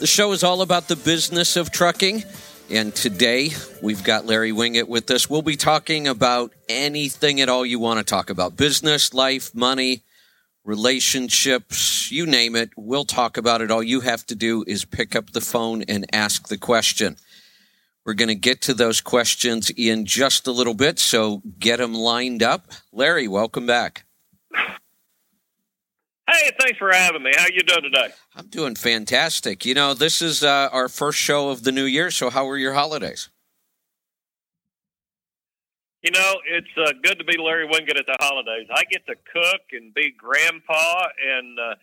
The show is all about the business of trucking. And today we've got Larry Winget with us. We'll be talking about anything at all you want to talk about business, life, money, relationships, you name it. We'll talk about it. All you have to do is pick up the phone and ask the question. We're going to get to those questions in just a little bit, so get them lined up. Larry, welcome back. Hey, thanks for having me. How you doing today? I'm doing fantastic. You know, this is uh, our first show of the new year, so how were your holidays? You know, it's uh, good to be Larry Winget at the holidays. I get to cook and be grandpa and uh,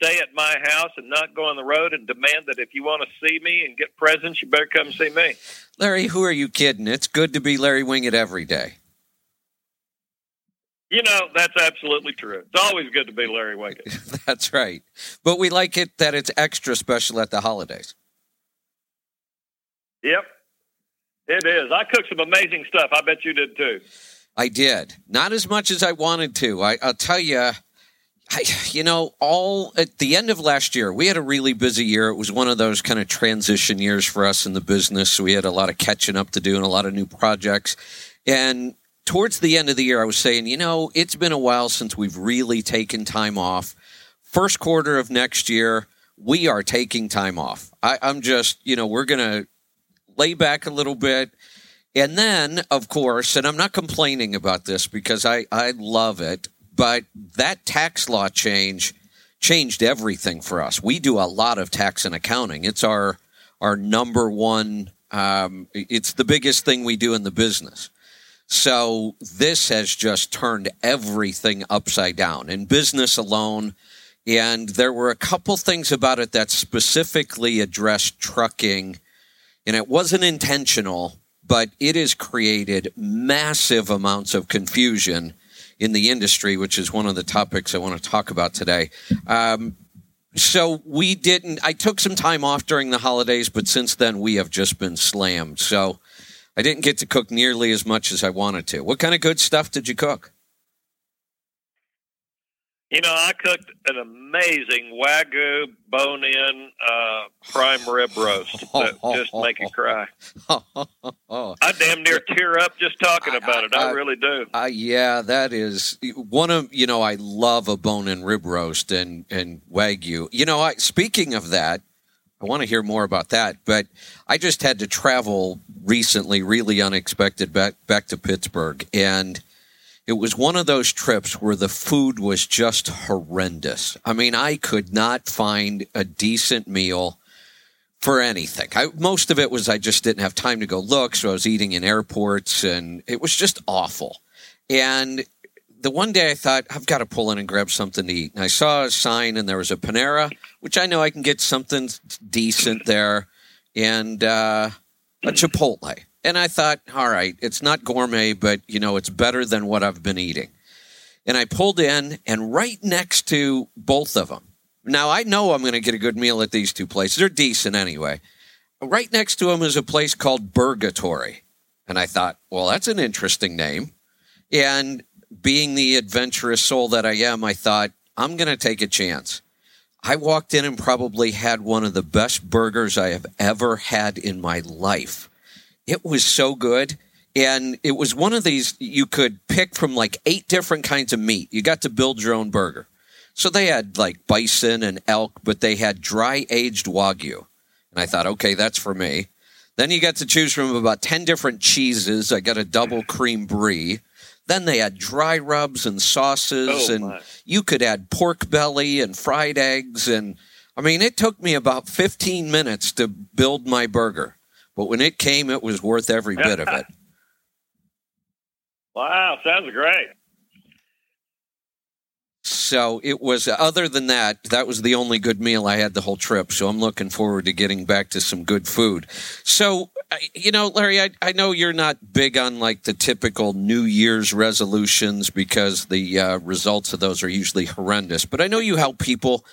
stay at my house and not go on the road and demand that if you want to see me and get presents, you better come see me. Larry, who are you kidding? It's good to be Larry Winget every day. You know, that's absolutely true. It's always good to be Larry Winget. that's right. But we like it that it's extra special at the holidays. Yep. It is. I cooked some amazing stuff. I bet you did too. I did. Not as much as I wanted to. I, will tell you, I, you know, all at the end of last year, we had a really busy year. It was one of those kind of transition years for us in the business. We had a lot of catching up to do and a lot of new projects. And towards the end of the year, I was saying, you know, it's been a while since we've really taken time off. First quarter of next year, we are taking time off. I, I'm just, you know, we're going to lay back a little bit. And then, of course, and I'm not complaining about this because I, I love it, but that tax law change changed everything for us. We do a lot of tax and accounting. It's our our number one. Um, it's the biggest thing we do in the business. So this has just turned everything upside down in business alone. And there were a couple things about it that specifically addressed trucking. And it wasn't intentional, but it has created massive amounts of confusion in the industry, which is one of the topics I want to talk about today. Um, so we didn't, I took some time off during the holidays, but since then we have just been slammed. So I didn't get to cook nearly as much as I wanted to. What kind of good stuff did you cook? You know, I cooked an amazing wagyu bone-in uh, prime rib roast that just make you cry. I damn near tear up just talking about it. I, I really do. Uh, yeah, that is one of you know. I love a bone-in rib roast and and wagyu. You know, I speaking of that, I want to hear more about that. But I just had to travel recently, really unexpected, back back to Pittsburgh, and it was one of those trips where the food was just horrendous. I mean, I could not find a decent meal for anything. I, most of it was I just didn't have time to go look, so I was eating in airports, and it was just awful. And the one day I thought I've got to pull in and grab something to eat. And I saw a sign, and there was a Panera, which I know I can get something decent there, and uh, a Chipotle. And I thought, all right, it's not gourmet, but you know, it's better than what I've been eating. And I pulled in, and right next to both of them. Now I know I'm going to get a good meal at these two places. They're decent anyway. Right next to them is a place called Burgatory. And I thought, well, that's an interesting name. And being the adventurous soul that I am, I thought, I'm going to take a chance. I walked in and probably had one of the best burgers I have ever had in my life. It was so good. And it was one of these you could pick from like eight different kinds of meat. You got to build your own burger. So they had like bison and elk, but they had dry aged wagyu. And I thought, okay, that's for me. Then you got to choose from about 10 different cheeses. I got a double cream brie. Then they had dry rubs and sauces, oh, and my. you could add pork belly and fried eggs. And I mean, it took me about 15 minutes to build my burger. But when it came, it was worth every bit of it. wow, sounds great. So it was, other than that, that was the only good meal I had the whole trip. So I'm looking forward to getting back to some good food. So, you know, Larry, I, I know you're not big on like the typical New Year's resolutions because the uh, results of those are usually horrendous, but I know you help people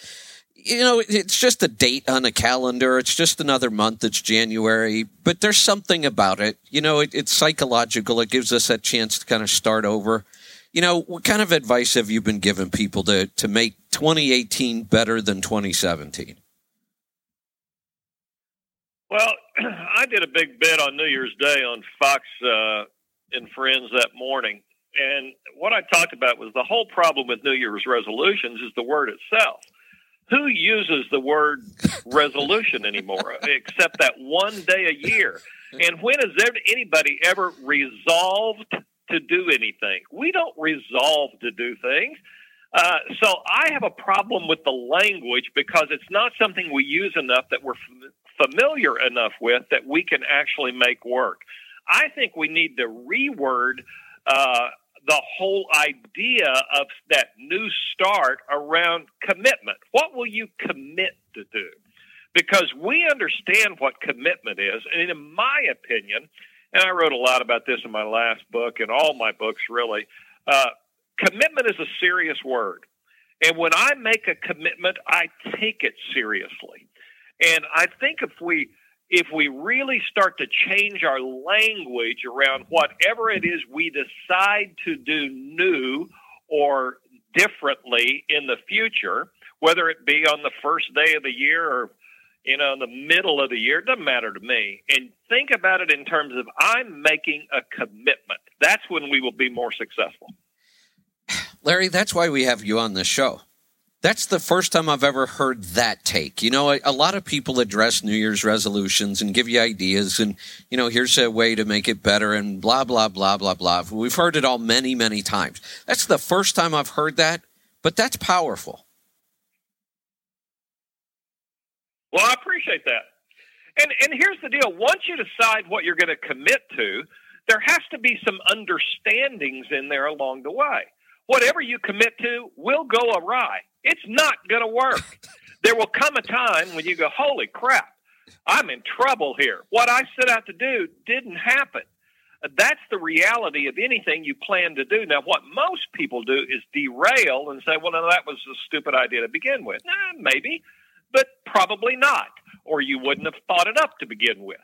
you know, it's just a date on a calendar. It's just another month. It's January, but there's something about it. You know, it, it's psychological. It gives us that chance to kind of start over. You know, what kind of advice have you been giving people to to make 2018 better than 2017? Well, I did a big bit on New Year's Day on Fox uh, and Friends that morning, and what I talked about was the whole problem with New Year's resolutions is the word itself who uses the word resolution anymore except that one day a year? And when has anybody ever resolved to do anything? We don't resolve to do things. Uh, so I have a problem with the language because it's not something we use enough that we're familiar enough with that we can actually make work. I think we need to reword uh, the whole idea of that new start around commitment. What will you commit to do? Because we understand what commitment is. And in my opinion, and I wrote a lot about this in my last book and all my books really, uh, commitment is a serious word. And when I make a commitment, I take it seriously. And I think if we if we really start to change our language around whatever it is we decide to do new or differently in the future, whether it be on the first day of the year or you know in the middle of the year, it doesn't matter to me. And think about it in terms of I'm making a commitment. That's when we will be more successful. Larry, that's why we have you on the show. That's the first time I've ever heard that take. You know, a, a, lot of people address New Year's resolutions and give you ideas, and, you know, here's a way to make it better, and blah, blah, blah, blah, blah. We've heard it all many, many times. That's the first time I've heard that, but that's powerful. Well, I appreciate that. And, and here's the deal once you decide what you're going to commit to, there has to be some understandings in there along the way. Whatever you commit to will go awry it's not going to work. there will come a time when you go, holy crap, I'm in trouble here. What I set out to do didn't happen. That's the reality of anything you plan to do. Now, what most people do is derail and say, well, no, that was a stupid idea to begin with. Maybe, but probably not, or you wouldn't have thought it up to begin with.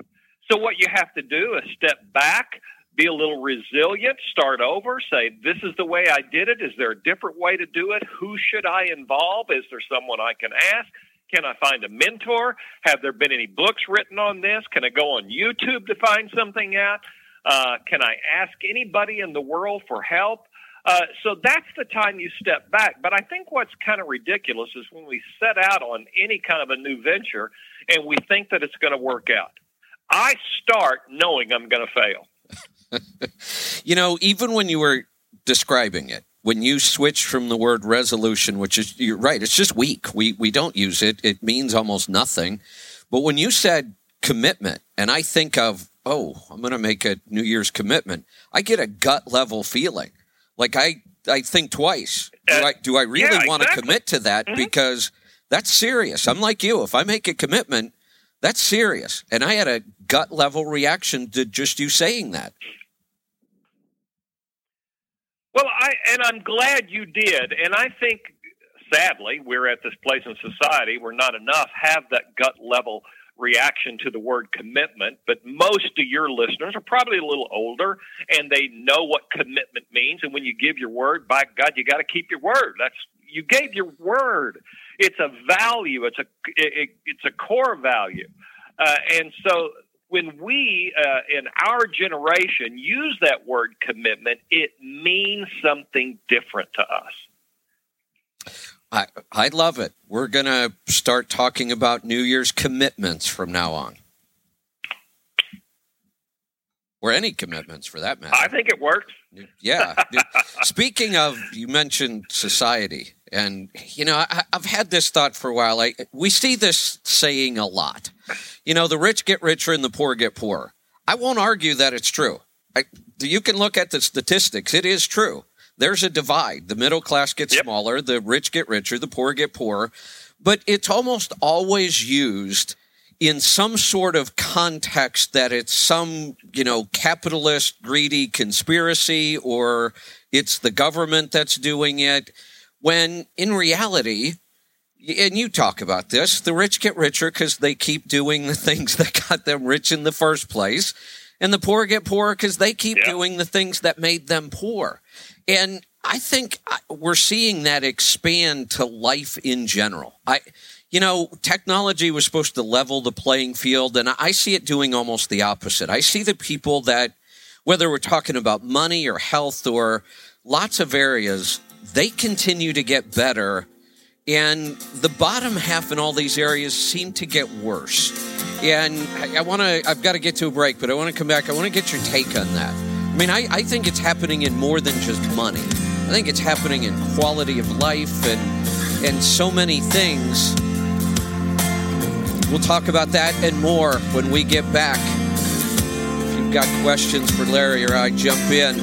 So, what you have to do is step back, be a little resilient, start over, say, this is the way I did it. Is there a different way to do it? Who should I involve? Is there someone I can ask? Can I find a mentor? Have there been any books written on this? Can I go on YouTube to find something out? Uh, can I ask anybody in the world for help? Uh, so that's the time you step back. But I think what's kind of ridiculous is when we set out on any kind of a new venture and we think that it's going to work out. I start knowing I'm going to fail. You know, even when you were describing it, when you switched from the word resolution, which is you're right, it's just weak. We we don't use it. It means almost nothing. But when you said commitment, and I think of, oh, I'm going to make a New Year's commitment, I get a gut level feeling. Like I I think twice. Do I do I really yeah, want exactly. to commit to that mm-hmm. because that's serious. I'm like you. If I make a commitment, that's serious. And I had a gut level reaction to just you saying that. Well, I and I'm glad you did. And I think sadly, we're at this place in society where not enough have that gut level reaction to the word commitment, but most of your listeners are probably a little older and they know what commitment means. And when you give your word, by God, you got to keep your word. That's you gave your word. It's a value. It's a it, it's a core value, uh, and so when we uh, in our generation use that word commitment, it means something different to us. I, I love it. We're going to start talking about New Year's commitments from now on. Or any commitments for that matter. I think it works. Yeah. Speaking of, you mentioned society. And, you know, I, have had this thought for a while. I, we see this saying a lot. You know, the rich get richer and the poor get poorer. I won't argue that it's true. I, you can look at the statistics. It is true there's a divide. The middle class gets Yep. smaller, the rich get richer, the poor get poorer. But it's almost always used in some sort of context that it's some, you know, capitalist greedy conspiracy or it's the government that's doing it. When in reality, and you talk about this, the rich get richer because they keep doing the things that got them rich in the first place. And the poor get poorer because they keep Yeah. doing the things that made them poor. And I think uh, we're seeing that expand to life in general. I, you know, technology was supposed to level the playing field, and I see it doing almost the opposite. I see the people that, whether we're talking about money or health or lots of areas, they continue to get better and the bottom half in all these areas seem to get worse. And I, want to, I've got to get to a break, but I want to come back. I want to get your take on that. I mean, I, I think it's happening in more than just money. I think it's happening in quality of life and and so many things. We'll talk about that and more when we get back. If you've got questions for Larry or I, jump in.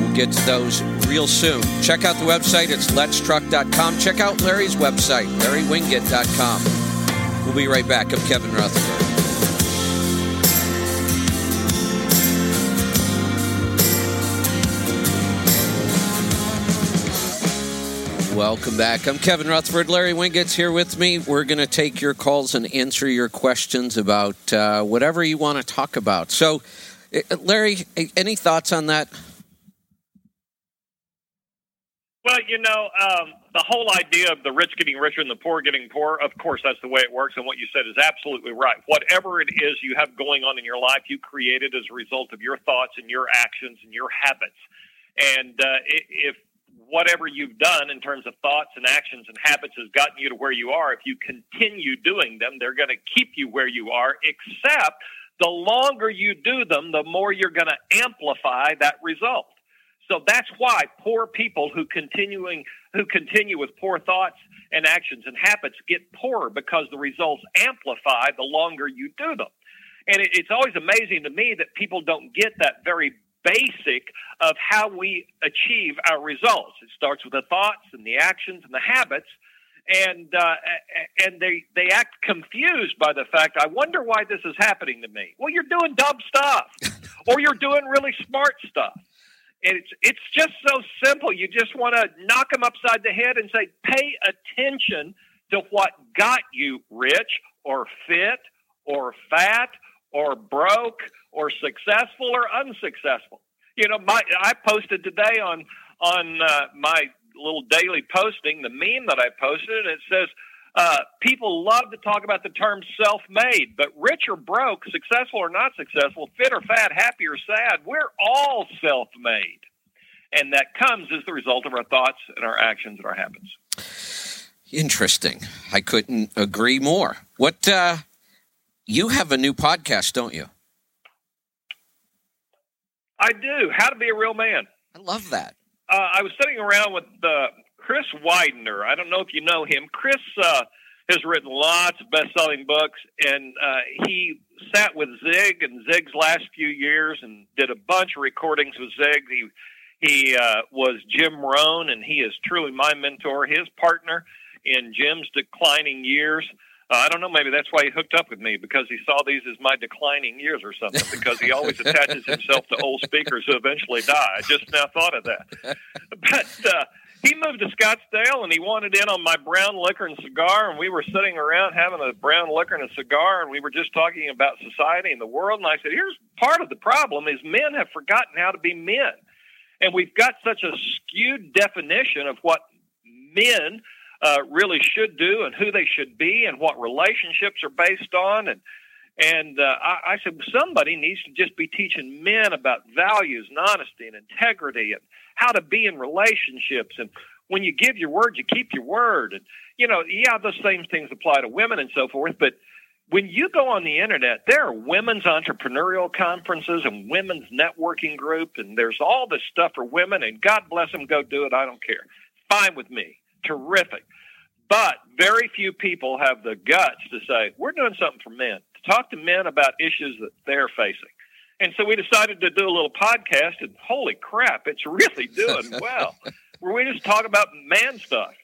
We'll get to those real soon. Check out the website. It's letstruck.com. Check out Larry's website, larrywinget.com. We'll be right back. I'm Kevin Rutherford. Welcome back. I'm Kevin Rutherford. Larry Winget's here with me. We're going to take your calls and answer your questions about uh, whatever you want to talk about. So, uh, Larry, any thoughts on that? Well, you know, um, the whole idea of the rich getting richer and the poor getting poorer, of course, that's the way it works. And what you said is absolutely right. Whatever it is you have going on in your life, you created as a result of your thoughts and your actions and your habits. And uh, if whatever you've done in terms of thoughts and actions and habits has gotten you to where you are, if you continue doing them, they're going to keep you where you are, except the longer you do them, the more you're going to amplify that result. So that's why poor people who continuing who continue with poor thoughts and actions and habits get poorer because the results amplify the longer you do them. And it, it's always amazing to me that people don't get that very basic of how we achieve our results. It starts with the thoughts and the actions and the habits, and uh, and they they act confused by the fact. I wonder why this is happening to me. Well, you're doing dumb stuff, or you're doing really smart stuff. And it's it's just so simple. You just want to knock them upside the head and say, pay attention to what got you rich or fit or fat or broke or successful or unsuccessful. You know, my I posted today on on uh, my little daily posting the meme that I posted, and it says. Uh, people love to talk about the term self-made, but rich or broke, successful or not successful, fit or fat, happy or sad, we're all self-made, and that comes as the result of our thoughts and our actions and our habits. Interesting. I couldn't agree more. What uh you have a new podcast, don't you? I do. How to be a real man. I love that. uh, I was sitting around with uh, Chris Widener. I don't know if you know him. Chris uh, has written lots of best-selling books, and uh, he sat with Zig and Zig's last few years and did a bunch of recordings with Zig. He he uh, was Jim Rohn, and he is truly my mentor, his partner in Jim's declining years. Uh, I don't know, maybe that's why he hooked up with me because he saw these as my declining years or something. Because he always attaches himself to old speakers who eventually die. I just now thought of that. But uh, he moved to Scottsdale and he wanted in on my brown liquor and cigar. And we were sitting around having a brown liquor and a cigar, and we were just talking about society and the world. And I said, "Here's part of the problem: is men have forgotten how to be men, and we've got such a skewed definition of what men." uh, really should do and who they should be and what relationships are based on and and uh, I, I said somebody needs to just be teaching men about values and honesty and integrity and how to be in relationships. And when you give your word you keep your word. And you know yeah those same things apply to women and so forth but when you go on the internet there are women's entrepreneurial conferences and women's networking group and there's all this stuff for women and god bless them go do it i don't care. Fine with me. Terrific. But very few people have the guts to say, we're doing something for men, to talk to men about issues that they're facing. And so we decided to do a little podcast, and holy crap, it's really doing well. Where we just talk about man stuff.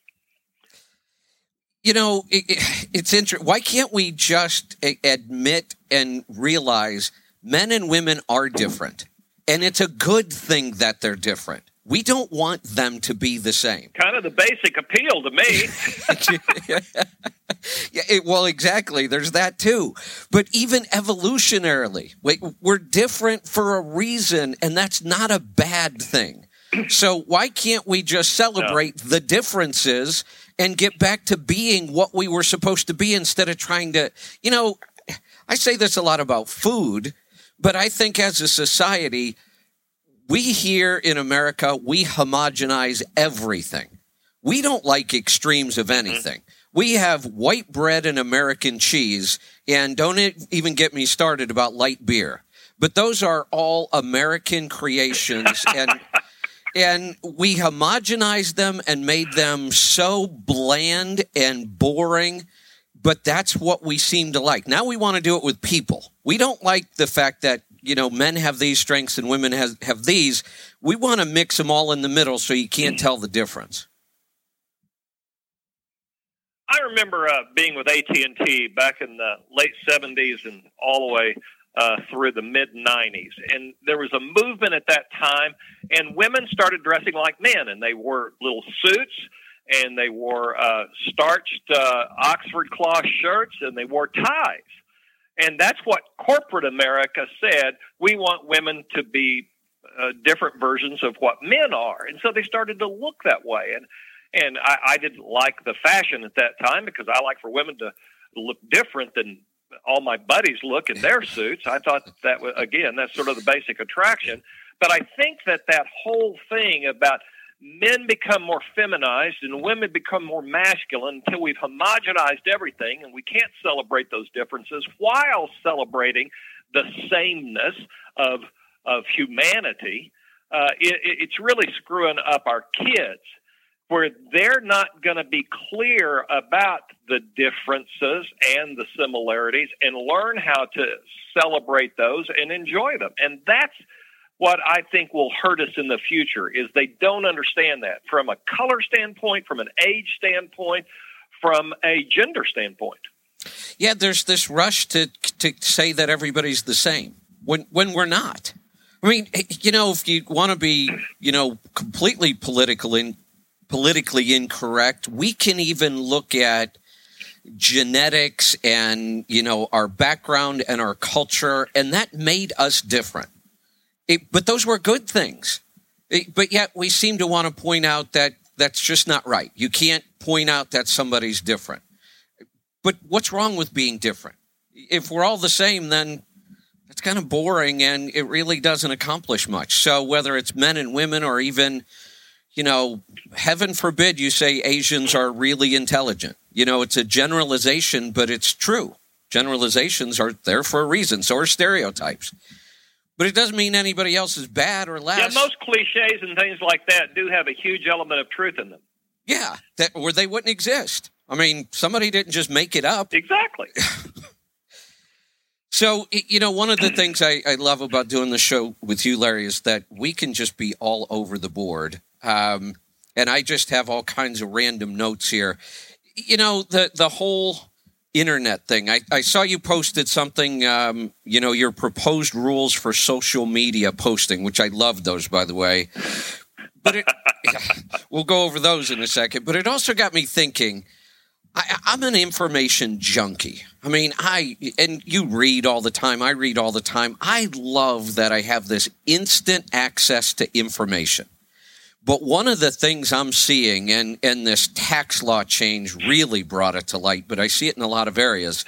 You know, it, it, it's interesting. Why can't we just admit and realize men and women are different? And it's a good thing that they're different. We don't want them to be the same. Kind of the basic appeal to me. yeah, it, well, exactly. There's that too. But even evolutionarily, we're different for a reason, and that's not a bad thing. So why can't we just celebrate no. the differences and get back to being what we were supposed to be instead of trying to, you know, I say this a lot about food, but I think as a society, we here in America, we homogenize everything. We don't like extremes of mm-hmm. anything. We have white bread and American cheese, and don't even get me started about light beer. But those are all American creations, and and we homogenized them and made them so bland and boring. But that's what we seem to like. Now we want to do it with people. We don't like the fact that you know, men have these strengths and women has, have these. We want to mix them all in the middle so you can't tell the difference. I remember uh, being with AT and T back in the late '70s and all the way uh, through the mid '90s, and there was a movement at that time, and women started dressing like men, and they wore little suits, and they wore uh, starched uh, Oxford cloth shirts, and they wore ties and that's what corporate America said. We want women to be uh, different versions of what men are. And so they started to look that way. And, and I, I didn't like the fashion at that time because I like for women to look different than all my buddies look in their suits. I thought that was, again, that's sort of the basic attraction. But I think that that whole thing about men become more feminized and women become more masculine until we've homogenized everything and we can't celebrate those differences while celebrating the sameness of of humanity. Uh, it, it's really screwing up our kids where they're not going to be clear about the differences and the similarities and learn how to celebrate those and enjoy them. And that's what I think will hurt us in the future is they don't understand that from a color standpoint, from an age standpoint, from a gender standpoint. Yeah, there's this rush to to say that everybody's the same when when we're not. I mean, you know, if you want to be, you know, completely political politically incorrect, we can even look at genetics and you know our background and our culture, and that made us different. It, but those were good things. It, but yet we seem to want to point out that that's just not right. You can't point out that somebody's different. But what's wrong with being different? If we're all the same, then it's kind of boring and it really doesn't accomplish much. So whether it's men and women or even, you know, heaven forbid you say Asians are really intelligent. You know, it's a generalization, but it's true. Generalizations are there for a reason. So are stereotypes. But it doesn't mean anybody else is bad or less. Yeah, most cliches and things like that do have a huge element of truth in them. Yeah, that or they wouldn't exist. I mean, somebody didn't just make it up. Exactly. so, you know, one of the things I, I, love about doing the show with you, Larry, is that we can just be all over the board. Um, and I just have all kinds of random notes here. You know, the the whole internet thing. I, I saw you posted something, um, you know, your proposed rules for social media posting, which I love those, by the way. But it, we'll go over those in a second. But it also got me thinking. I, I'm an information junkie. I mean, I and you read all the time. I read all the time. I love that I have this instant access to information. But one of the things I'm seeing, and, and this tax law change really brought it to light, but I see it in a lot of areas,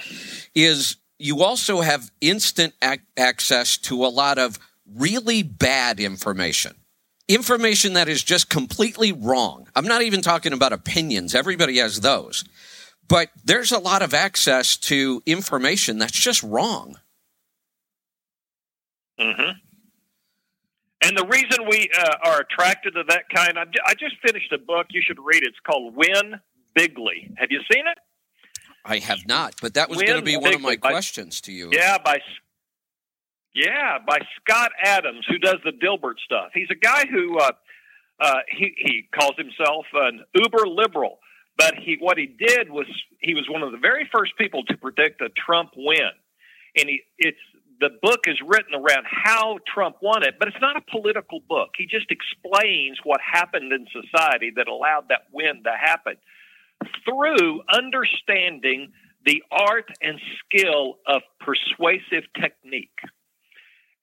is you also have instant ac- access to a lot of really bad information. Information that is just completely wrong. I'm not even talking about opinions, everybody has those. But there's a lot of access to information that's just wrong. Mm-hmm. And the reason we uh, are attracted to that kind, I, I just finished a book. You should read it. It's called Win Bigly. Have you seen it? I have not, but that was going to be one of my questions to you. Yeah, by Yeah, by Scott Adams, who does the Dilbert stuff. He's a guy who uh, uh, he he calls himself an uber liberal, but he what he did was he was one of the very first people to predict a Trump win, and he it's the book is written around how Trump won it, but it's not a political book. He just explains what happened in society that allowed that win to happen through understanding the art and skill of persuasive technique.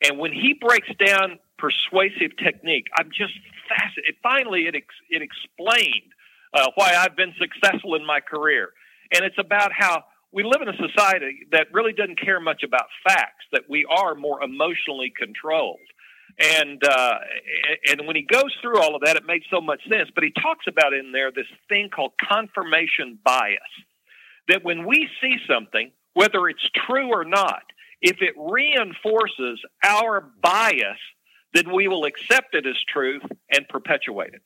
And when he breaks down persuasive technique, I'm just fascinated. Finally, it, ex- it explained uh, why I've been successful in my career. And it's about how we live in a society that really doesn't care much about facts, that we are more emotionally controlled. And uh, and when he goes through all of that, it made so much sense. But he talks about in there this thing called confirmation bias. That when we see something, whether it's true or not, if it reinforces our bias, then we will accept it as truth and perpetuate it.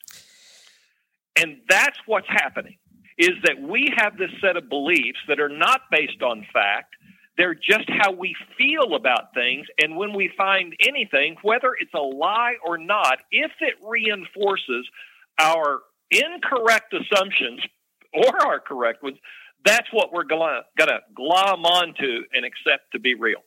And that's what's happening is that we have this set of beliefs that are not based on fact. They're just how we feel about things. And when we find anything, whether it's a lie or not, if it reinforces our incorrect assumptions or our correct ones, that's what we're going to glom onto and accept to be real.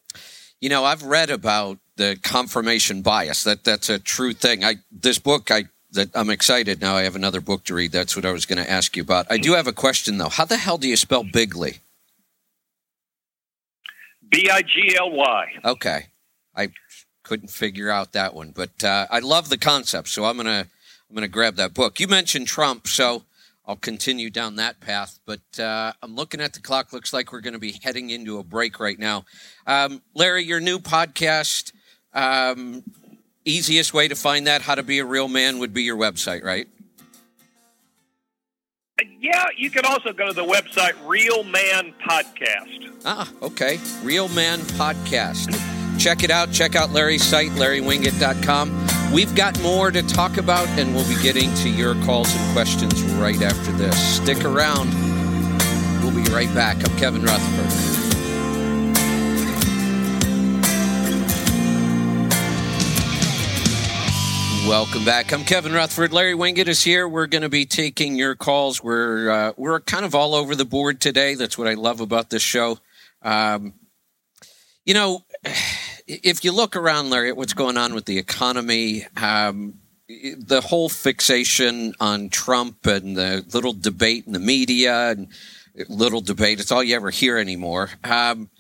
You know, I've read about the confirmation bias. That that's a true thing. I this book I that I'm excited now. I have another book to read. That's what I was going to ask you about. I do have a question though. How the hell do you spell Bigly? B I G L Y. Okay, I couldn't figure out that one, but uh, I love the concept, so I'm gonna I'm gonna grab that book. You mentioned Trump, so I'll continue down that path. But uh, I'm looking at the clock. Looks like we're going to be heading into a break right now. Um, Larry, your new podcast. Um, easiest way to find that, how to be a real man, would be your website, right? Yeah, you can also go to the website Real Man Podcast. Ah, okay. Real Man Podcast. Check it out. Check out Larry's site, larrywinget.com. We've got more to talk about, and we'll be getting to your calls and questions right after this. Stick around. We'll be right back. I'm Kevin Rutherford. Welcome back. I'm Kevin Rutherford. Larry Winget is here. We're going to be taking your calls. We're uh, we're kind of all over the board today. That's what I love about this show. Um, you know, if you look around, Larry, at what's going on with the economy, um, the whole fixation on Trump and the little debate in the media and little debate, it's all you ever hear anymore. Um,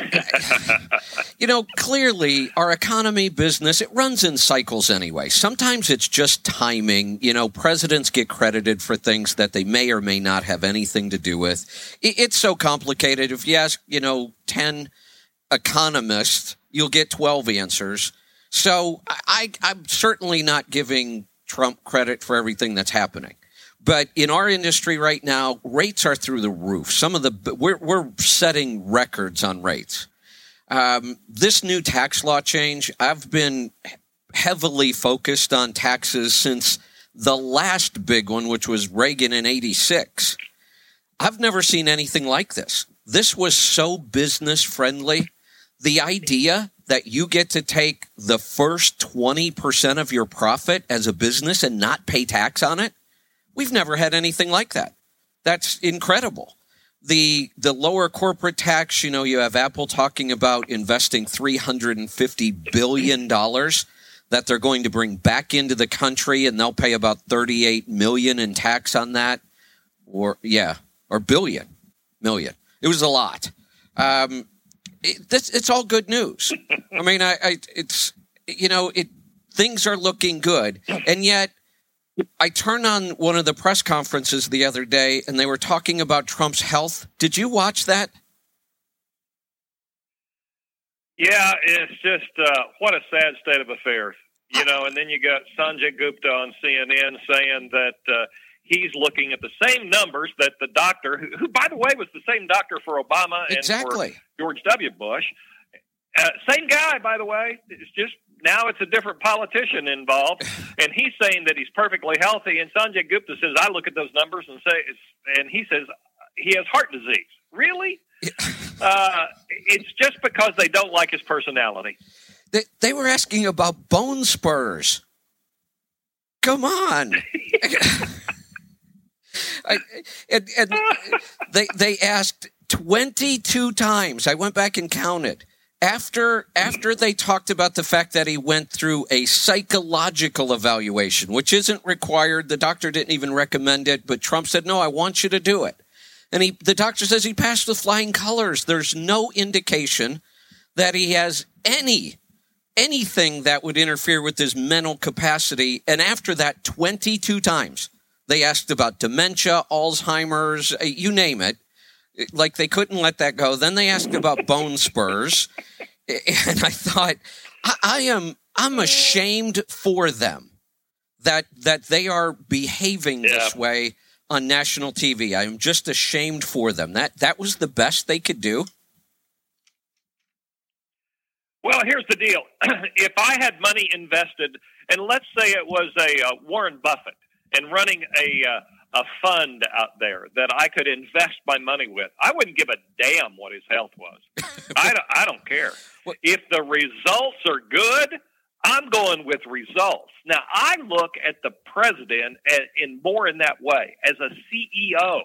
you know, clearly our economy, business, it runs in cycles anyway. Sometimes it's just timing. You know, presidents get credited for things that they may or may not have anything to do with. It's so complicated. If you ask, you know, 10 economists, you'll get 12 answers. So I, I'm certainly not giving Trump credit for everything that's happening. But in our industry right now, rates are through the roof. Some of the we're we're setting records on rates. Um, this new tax law change, I've been heavily focused on taxes since the last big one, which was Reagan in '86. I've never seen anything like this. This was so business friendly. The idea that you get to take the first 20% of your profit as a business and not pay tax on it We've never had anything like that. That's incredible. The the lower corporate tax, you know, you have Apple talking about investing 350 billion dollars that they're going to bring back into the country and they'll pay about 38 million in tax on that or yeah, or billion million. It was a lot. Um, it, this, it's all good news. I mean, I, I, it's you know, it things are looking good, and yet I turned on one of the press conferences the other day and they were talking about Trump's health. Did you watch that? Yeah, it's just uh, what a sad state of affairs. You know, and then you got Sanjay Gupta on CNN saying that uh, he's looking at the same numbers that the doctor, who, who by the way, was the same doctor for Obama and exactly. for George W. Bush. Uh, same guy, by the way. It's just now it's a different politician involved, and he's saying that he's perfectly healthy. And Sanjay Gupta says, I look at those numbers and say, and he says he has heart disease. Really? uh, it's just because they don't like his personality. They, they were asking about bone spurs. Come on. I, and, and they they asked 22 times. I went back and counted. After after they talked about the fact that he went through a psychological evaluation, which isn't required, the doctor didn't even recommend it, but Trump said, "No, I want you to do it." And he the doctor says he passed with flying colors. There's no indication that he has any anything that would interfere with his mental capacity. And after that 22 times, they asked about dementia, Alzheimer's, you name it like they couldn't let that go. Then they asked about bone spurs, and I thought, I, I am I'm ashamed for them that that they are behaving yeah. this way on national TV. I am just ashamed for them. That that was the best they could do. Well, here's the deal. if I had money invested, and let's say it was a uh, Warren Buffett and running a uh, a fund out there that I could invest my money with. I wouldn't give a damn what his health was. I, don't, I don't care. If the results are good, I'm going with results. Now, I look at the president in more in that way as a CEO.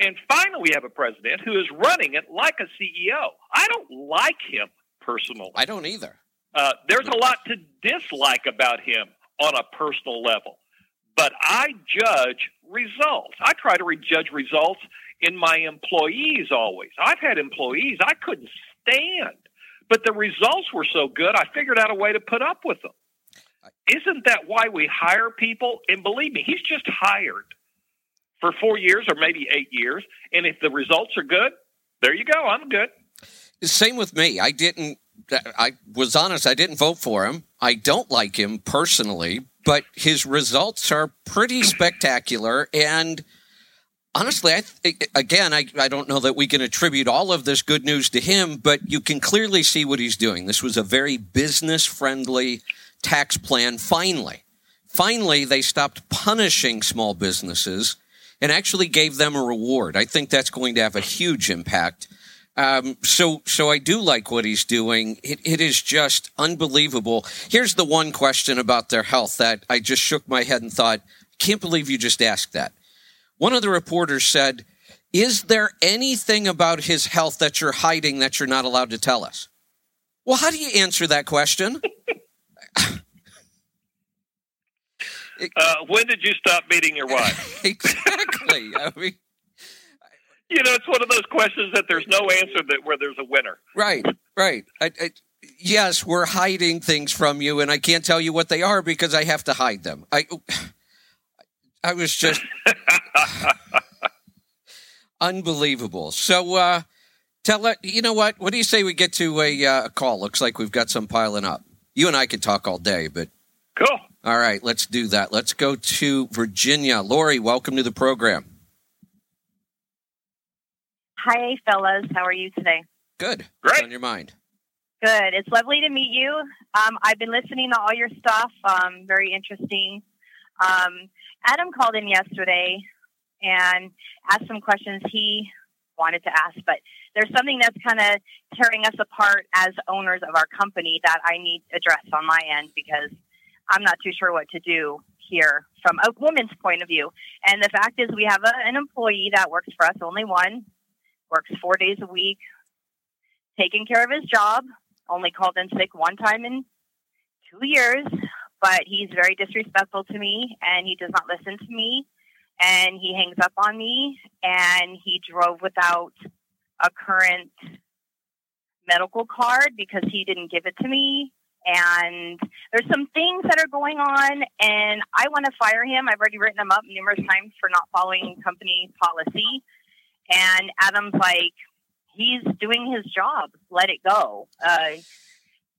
And finally, we have a president who is running it like a CEO. I don't like him personally. I don't either. Uh, there's a lot to dislike about him on a personal level but I judge results. I try to judge results in my employees always. I've had employees I couldn't stand, but the results were so good, I figured out a way to put up with them. Isn't that why we hire people? And believe me, he's just hired for four years or maybe eight years. And if the results are good, there you go. I'm good. Same with me. I didn't, I was honest, I didn't vote for him. I don't like him personally, but his results are pretty spectacular. And honestly, I th- again, I, I don't know that we can attribute all of this good news to him, but you can clearly see what he's doing. This was a very business friendly tax plan. Finally, finally, they stopped punishing small businesses and actually gave them a reward. I think that's going to have a huge impact um, so, so I do like what he's doing. It, it is just unbelievable. Here's the one question about their health that I just shook my head and thought, can't believe you just asked that. One of the reporters said, Is there anything about his health that you're hiding that you're not allowed to tell us? Well, how do you answer that question? uh, when did you stop beating your wife? exactly. I mean, you know, it's one of those questions that there's no answer that where there's a winner. Right, right. I, I, yes, we're hiding things from you, and I can't tell you what they are because I have to hide them. I, I was just unbelievable. So, uh, tell it. You know what? What do you say we get to a, uh, a call? Looks like we've got some piling up. You and I could talk all day, but cool. All right, let's do that. Let's go to Virginia. Lori, welcome to the program. Hi, fellas. How are you today? Good. Great. What's on your mind? Good. It's lovely to meet you. Um, I've been listening to all your stuff. Um, very interesting. Um, Adam called in yesterday and asked some questions he wanted to ask, but there's something that's kind of tearing us apart as owners of our company that I need addressed on my end because I'm not too sure what to do here from a woman's point of view. And the fact is, we have a, an employee that works for us, only one, works four days a week, taking care of his job, only called in sick one time in two years, but he's very disrespectful to me and he does not listen to me and he hangs up on me and he drove without a current medical card because he didn't give it to me and there's some things that are going on and I want to fire him. I've already written him up numerous times for not following company policy and Adam's like, he's doing his job. Let it go. Uh,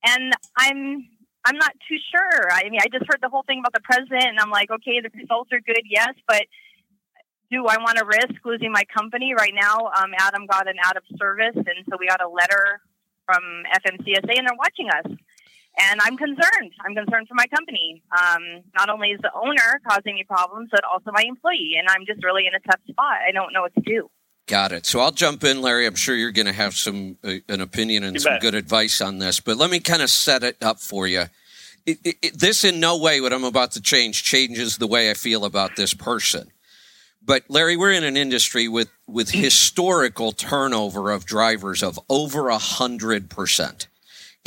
and I'm I'm not too sure. I mean, I just heard the whole thing about the president, and I'm like, okay, the results are good, yes, but do I want to risk losing my company right now? Um, Adam got an out of service, and so we got a letter from FMCSA, and they're watching us. And I'm concerned. I'm concerned for my company. Um, not only is the owner causing me problems, but also my employee, and I'm just really in a tough spot. I don't know what to do. Got it. So I'll jump in, Larry. I'm sure you're going to have some uh, an opinion and You some bet. good advice on this, but let me kind of set it up for you. It, it, it- this in no way what I'm about to change changes the way I feel about this person. But Larry, we're in an industry with with historical turnover of drivers of over a hundred percent.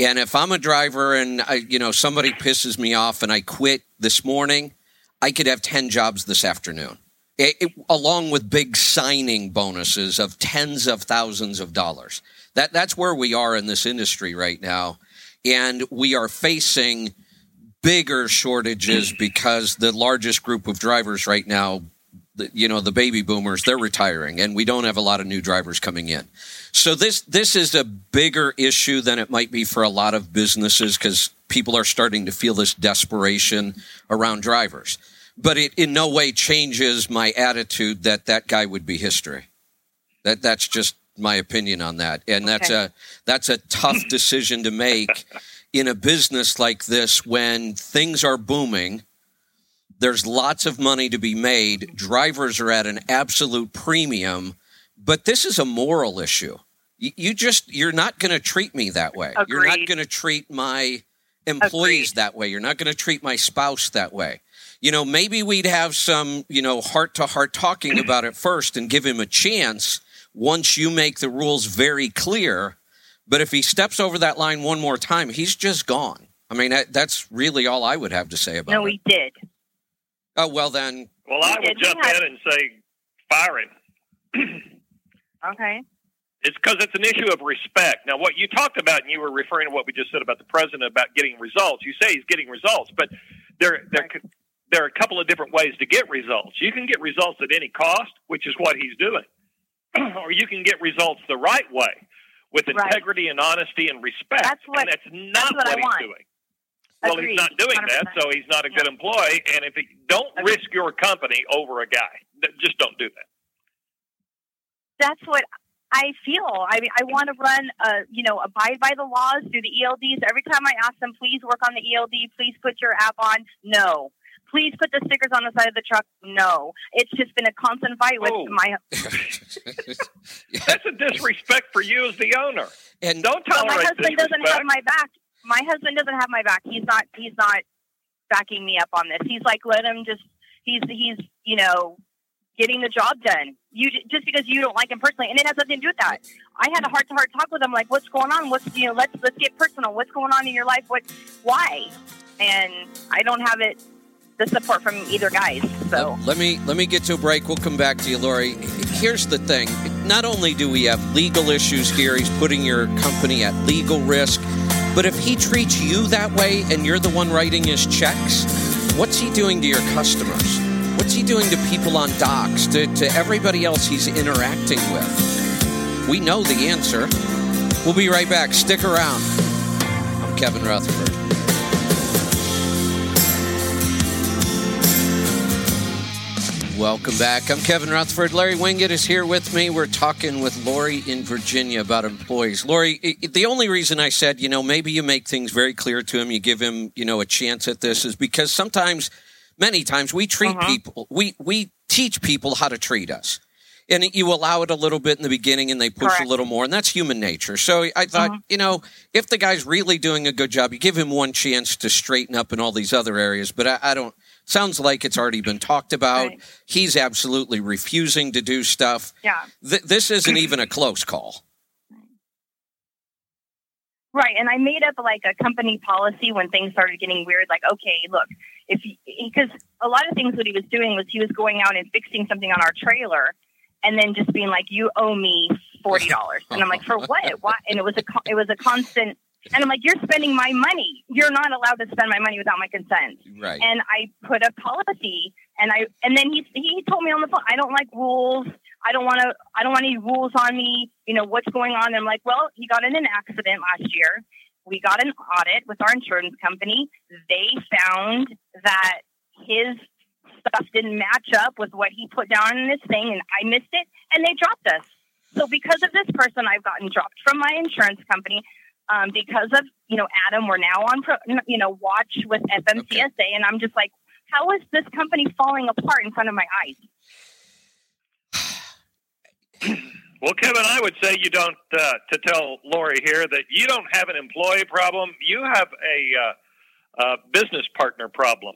And if I'm a driver and I, you know somebody pisses me off and I quit this morning, I could have ten jobs this afternoon, It- it- along with big signing bonuses of tens of thousands of dollars. That that's where we are in this industry right now, and we are facing bigger shortages because the largest group of drivers right now you know the baby boomers they're retiring and we don't have a lot of new drivers coming in. So this this is a bigger issue than it might be for a lot of businesses because people are starting to feel this desperation around drivers but it in no way changes my attitude that that guy would be history that that's just my opinion on that and that's a that's a tough decision to make in a business like this when things are booming there's lots of money to be made. Drivers are at an absolute premium, but this is a moral issue. You, you just you're not going to treat me that way. You're not going to treat my employees Agreed. that way. You're not going to treat my spouse that way. You know, maybe we'd have some, you know, heart to heart talking about it first and give him a chance once you make the rules very clear. But if he steps over that line one more time, he's just gone. I mean, that, that's really all I would have to say about it. No, it. we did. Oh well, then Well, I would jump had- in and say fire him. Okay. It's because it's an issue of respect. Now, what you talked about, and you were referring to what we just said about the president about getting results. You say he's getting results, but there, there, could- there are a couple of different ways to get results. You can get results at any cost, which is what he's doing, or you can get results the right way with Right. integrity and honesty and respect. That's what- and that's not that's what I he's want. doing. Well, Agreed. he's not doing that, 100%. so he's not a good employee. And if he don't Agreed. risk your company over a guy, just don't do that. That's what I feel. I mean, I want to run, uh, you know, abide by the laws, do the ELDs. Every time I ask them, please work on the ELD, please put your app on. No. Please put the stickers on the side of the truck. No. It's just been a constant fight with Oh. my. That's a disrespect for you as the owner. and Don't Well, my tolerate husband doesn't have my back. My husband doesn't have my back. He's not. He's not backing me up on this. He's like, let him just. He's he's you know getting the job done. You just because you don't like him personally, and it has nothing to do with that. I had a heart to heart talk with him, like, what's going on? What's you know, let's let's get personal. What's going on in your life? What, why? And I don't have it the support from either guys. So let, let me let me get to a break. We'll come back to you, Lori. Here's the thing: not only do we have legal issues here, he's putting your company at legal risk. But if he treats you that way, and you're the one writing his checks, what's he doing to your customers? What's he doing to people on docks, to, to everybody else he's interacting with? We know the answer. We'll be right back. Stick around. I'm Kevin Rutherford. Welcome back. I'm Kevin Rutherford. Larry Winget is here with me. We're talking with Lori in Virginia about employees. Lori, i- i- the only reason I said, you know, maybe you make things very clear to him, you give him, you know, a chance at this is because sometimes, many times, we treat Uh-huh. people, we, we teach people how to treat us. And you allow it a little bit in the beginning and they push Correct. a little more, and that's human nature. So I thought, Uh-huh. you know, if the guy's really doing a good job, you give him one chance to straighten up in all these other areas. But I, I don't, sounds like it's already been talked about. Right. He's absolutely refusing to do stuff. yeah. Th- this isn't even a close call. Right, and I made up like a company policy when things started getting weird. Like, okay, look, if because a lot of things what he was doing was he was going out and fixing something on our trailer, and then just being like, "You owe me forty dollars," and I'm like, "For what? Why?" And it was a it was a constant, and I'm like, "You're spending my money. You're not allowed to spend my money without my consent." Right. and I put a policy and I and then he he told me on the phone I don't like rules. I don't want to I don't want any rules on me. You know what's going on? And I'm like well he got in an accident last year. We got an audit with our insurance company. They found that his stuff didn't match up with what he put down in his thing and I missed it and they dropped us. So because of this person I've gotten dropped from my insurance company um, because of you know Adam, we're now on pro, you know watch with FMCSA, and I'm just like, how is this company falling apart in front of my eyes? Well, Kevin, I would say you don't uh, to tell Lori here that you don't have an employee problem. You have a, uh, a business partner problem,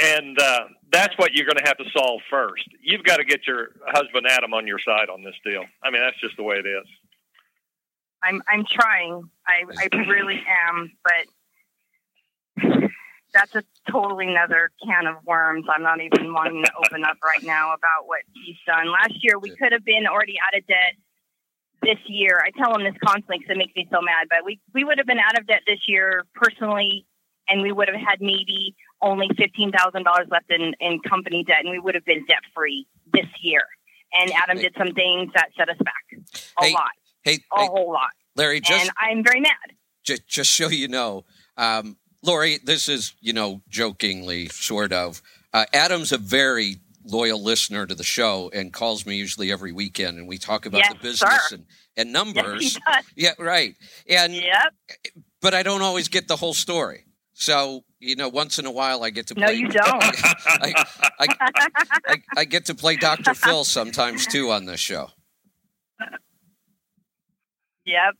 and uh, that's what you're going to have to solve first. You've got to get your husband Adam on your side on this deal. I mean, that's just the way it is. I'm I'm trying. I I really am, but that's a totally another can of worms. I'm not even wanting to open up right now about what he's done. Last year, we could have been already out of debt this year. I tell him this constantly because it makes me so mad, but we, we would have been out of debt this year personally, and we would have had maybe only $15,000 left in, in company debt, and we would have been debt free this year. And Adam did some things that set us back a hey, lot, hey, a hey, whole lot. Larry, just and I'm very mad. just just so you know, um, Lori, this is you know jokingly sort of. Uh, Adam's a very loyal listener to the show and calls me usually every weekend, and we talk about Yes, the business sir. and and Yes, numbers. does. yeah, right. And Yep. but I don't always get the whole story. So you know, once in a while, I get to No, you don't. I, I, I, I get to play Dr. Phil sometimes too on this show. Yep.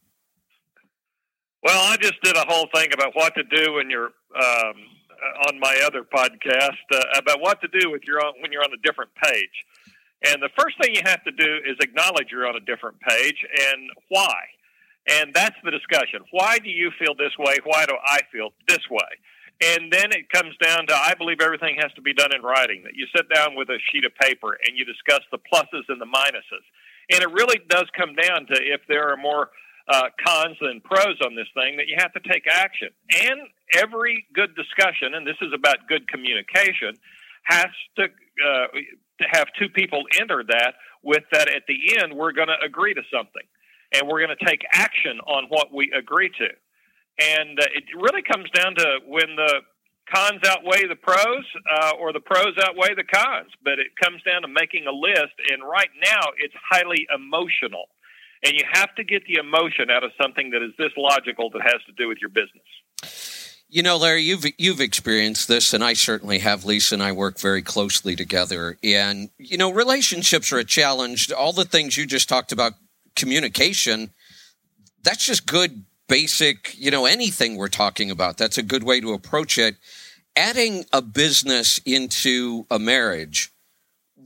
Well, I just did a whole thing about what to do when you're um, uh, on my other podcast uh, about what to do with your own, when you're on a different page. And the first thing you have to do is acknowledge you're on a different page and why. And that's the discussion. Why do you feel this way? Why do I feel this way? And then it comes down to I believe everything has to be done in writing, that you sit down with a sheet of paper and you discuss the pluses and the minuses. And it really does come down to if there are more uh, cons than pros on this thing, that you have to take action. And every good discussion, and this is about good communication, has to, uh, to have two people enter that with that at the end, we're going to agree to something. And we're going to take action on what we agree to. And uh, it really comes down to when the cons outweigh the pros uh, or the pros outweigh the cons. But it comes down to making a list. And right now, it's highly emotional. And you have to get the emotion out of something that is this logical that has to do with your business. You know, Larry, you've you've experienced this, and I certainly have. Lisa and I work very closely together, and you know, relationships are a challenge. All the things you just talked about, communication, that's just good, basic. You know, anything we're talking about, that's a good way to approach it. Adding a business into a marriage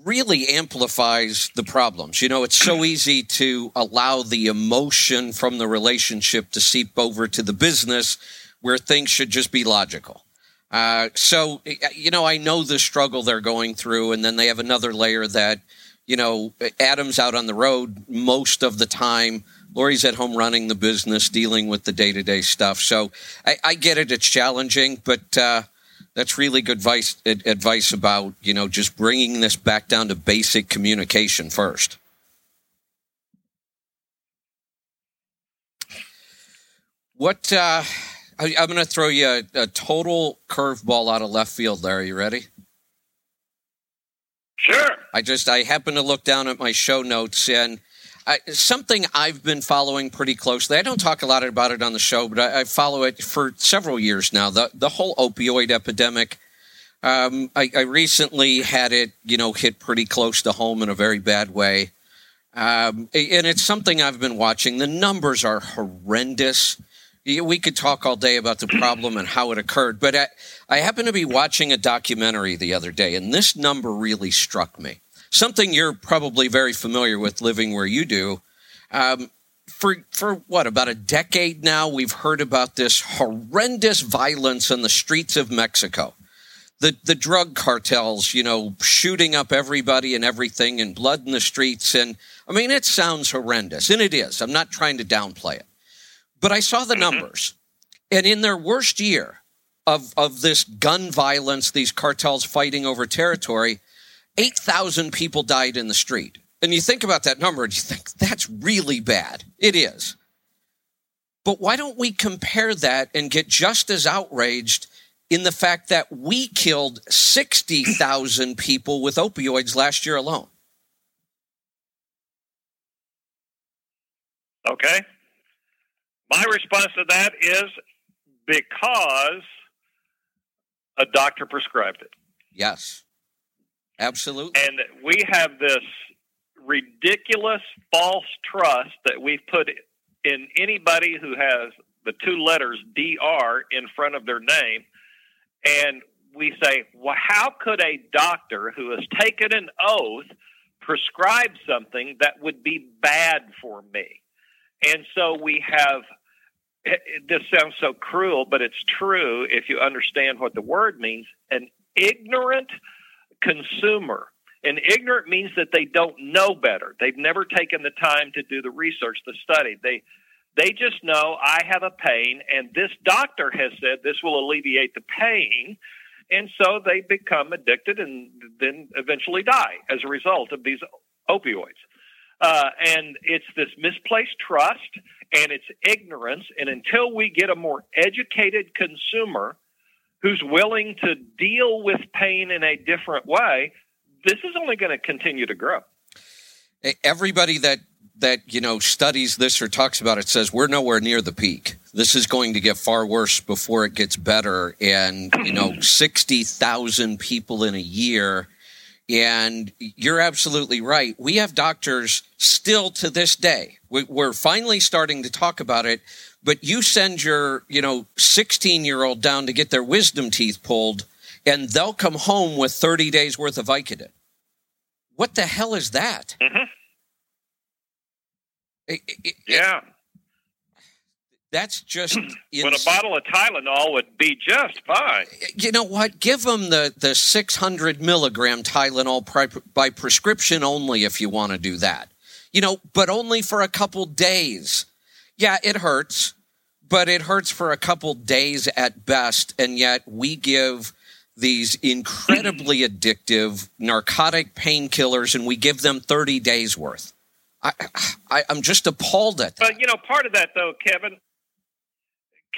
really amplifies the problems. You know, it's so easy to allow the emotion from the relationship to seep over to the business where things should just be logical. Uh, so, you know, I know the struggle they're going through, and then they have another layer that, you know, Adam's out on the road most of the time. Lori's at home running the business, dealing with the day to day stuff. So I, I get it; it's challenging, but uh, that's really good advice, advice about you know just bringing this back down to basic communication first. What uh, I, I'm going to throw you a, a total curveball out of left field, Larry. You ready? Sure. I just I happened to look down at my show notes and I, something I've been following pretty closely. I don't talk a lot about it on the show, but I, I follow it for several years now. The the whole opioid epidemic. Um, I, I recently had it, you know, hit pretty close to home in a very bad way, um, and it's something I've been watching. The numbers are horrendous. We could talk all day about the problem and how it occurred, but I, I happened to be watching a documentary the other day, and this number really struck me something you're probably very familiar with living where you do. Um, for for what about a decade now, we've heard about this horrendous violence in the streets of Mexico. The the drug cartels, you know, shooting up everybody and everything, and blood in the streets. And I mean, it sounds horrendous, and it is. I'm not trying to downplay it, but I saw the numbers, and in their worst year of of this gun violence, these cartels fighting over territory, 8,000 people died in the street. And you think about that number and you think, that's really bad. It is. But why don't we compare that and get just as outraged in the fact that we killed 60,000 people with opioids last year alone? Okay. My response to that is because a doctor prescribed it. Yes, absolutely. And we have this ridiculous false trust that we've put in anybody who has the two letters DR in front of their name. And we say, well, how could a doctor who has taken an oath prescribe something that would be bad for me? And so we have this sounds so cruel, but it's true if you understand what the word means an ignorant consumer. And ignorant means that they don't know better. They've never taken the time to do the research, the study. They they just know I have a pain and this doctor has said this will alleviate the pain. And so they become addicted and then eventually die as a result of these opioids. Uh, and it's this misplaced trust and it's ignorance. And until we get a more educated consumer who's willing to deal with pain in a different way, this is only going to continue to grow. Everybody that that you know studies this or talks about it says we're nowhere near the peak. This is going to get far worse before it gets better. And you know, sixty thousand people in a year. And you're absolutely right. We have doctors still to this day. We're finally starting to talk about it. But you send your, you know, 16 year old down to get their wisdom teeth pulled, and they'll come home with 30 days worth of Vicodin. What the hell is that? Mm-hmm. It, it, yeah. That's just when a bottle of Tylenol would be just fine. You know what? Give them the the 600 milligram Tylenol by prescription only if you want to do that. You know, but only for a couple days. Yeah, it hurts, but it hurts for a couple days at best, and yet we give these incredibly addictive narcotic painkillers and we give them 30 days worth. I, I, am just appalled at that. But you know, part of that though, Kevin,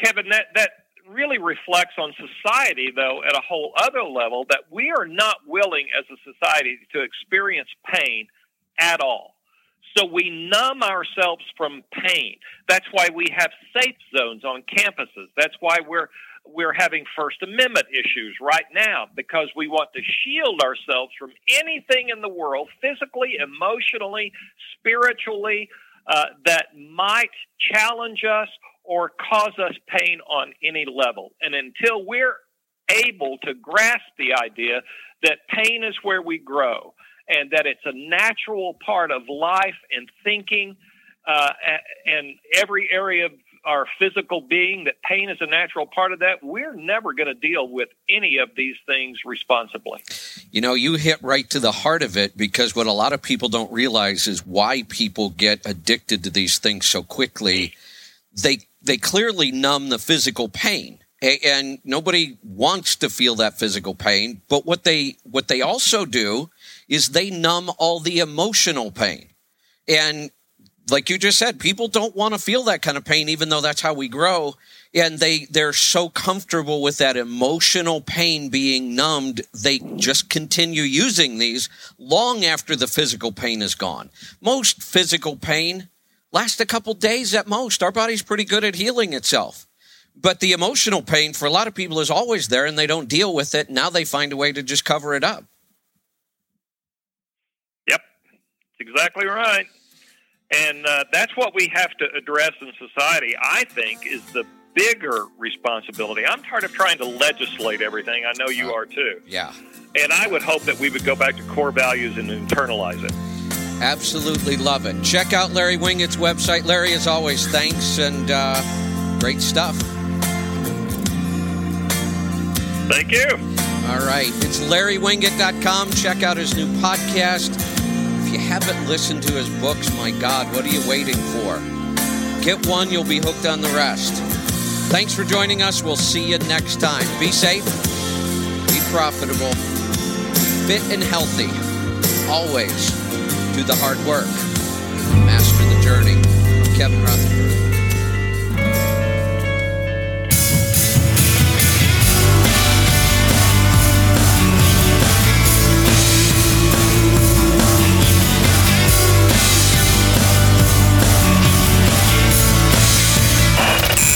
Kevin, that that really reflects on society though at a whole other level that we are not willing as a society to experience pain at all. So we numb ourselves from pain. That's why we have safe zones on campuses. That's why we're we're having First Amendment issues right now because we want to shield ourselves from anything in the world, physically, emotionally, spiritually, uh, that might challenge us or cause us pain on any level. And until we're able to grasp the idea that pain is where we grow and that it's a natural part of life and thinking uh, and every area of our physical being, that pain is a natural part of that, we're never going to deal with any of these things responsibly. You know, you hit right to the heart of it because what a lot of people don't realize is why people get addicted to these things so quickly. They they clearly numb the physical pain and nobody wants to feel that physical pain but what they what they also do is they numb all the emotional pain and like you just said, people don't want to feel that kind of pain, even though that's how we grow. And they, they're so comfortable with that emotional pain being numbed, they just continue using these long after the physical pain is gone. Most physical pain lasts a couple days at most. Our body's pretty good at healing itself. But the emotional pain for a lot of people is always there and they don't deal with it. Now they find a way to just cover it up. Yep, exactly right. And uh, that's what we have to address in society, I think, is the bigger responsibility. I'm tired of trying to legislate everything. I know you uh, are too. Yeah. And I would hope that we would go back to core values and internalize it. Absolutely love it. Check out Larry Winget's website. Larry, as always, thanks and uh, great stuff. Thank you. All right. It's larrywinget.com. Check out his new podcast if you haven't listened to his books, my God, what are you waiting for? Get one, you'll be hooked on the rest. Thanks for joining us. We'll see you next time. Be safe, be profitable, fit and healthy. Always do the hard work. Master the journey. I'm Kevin Rutherford.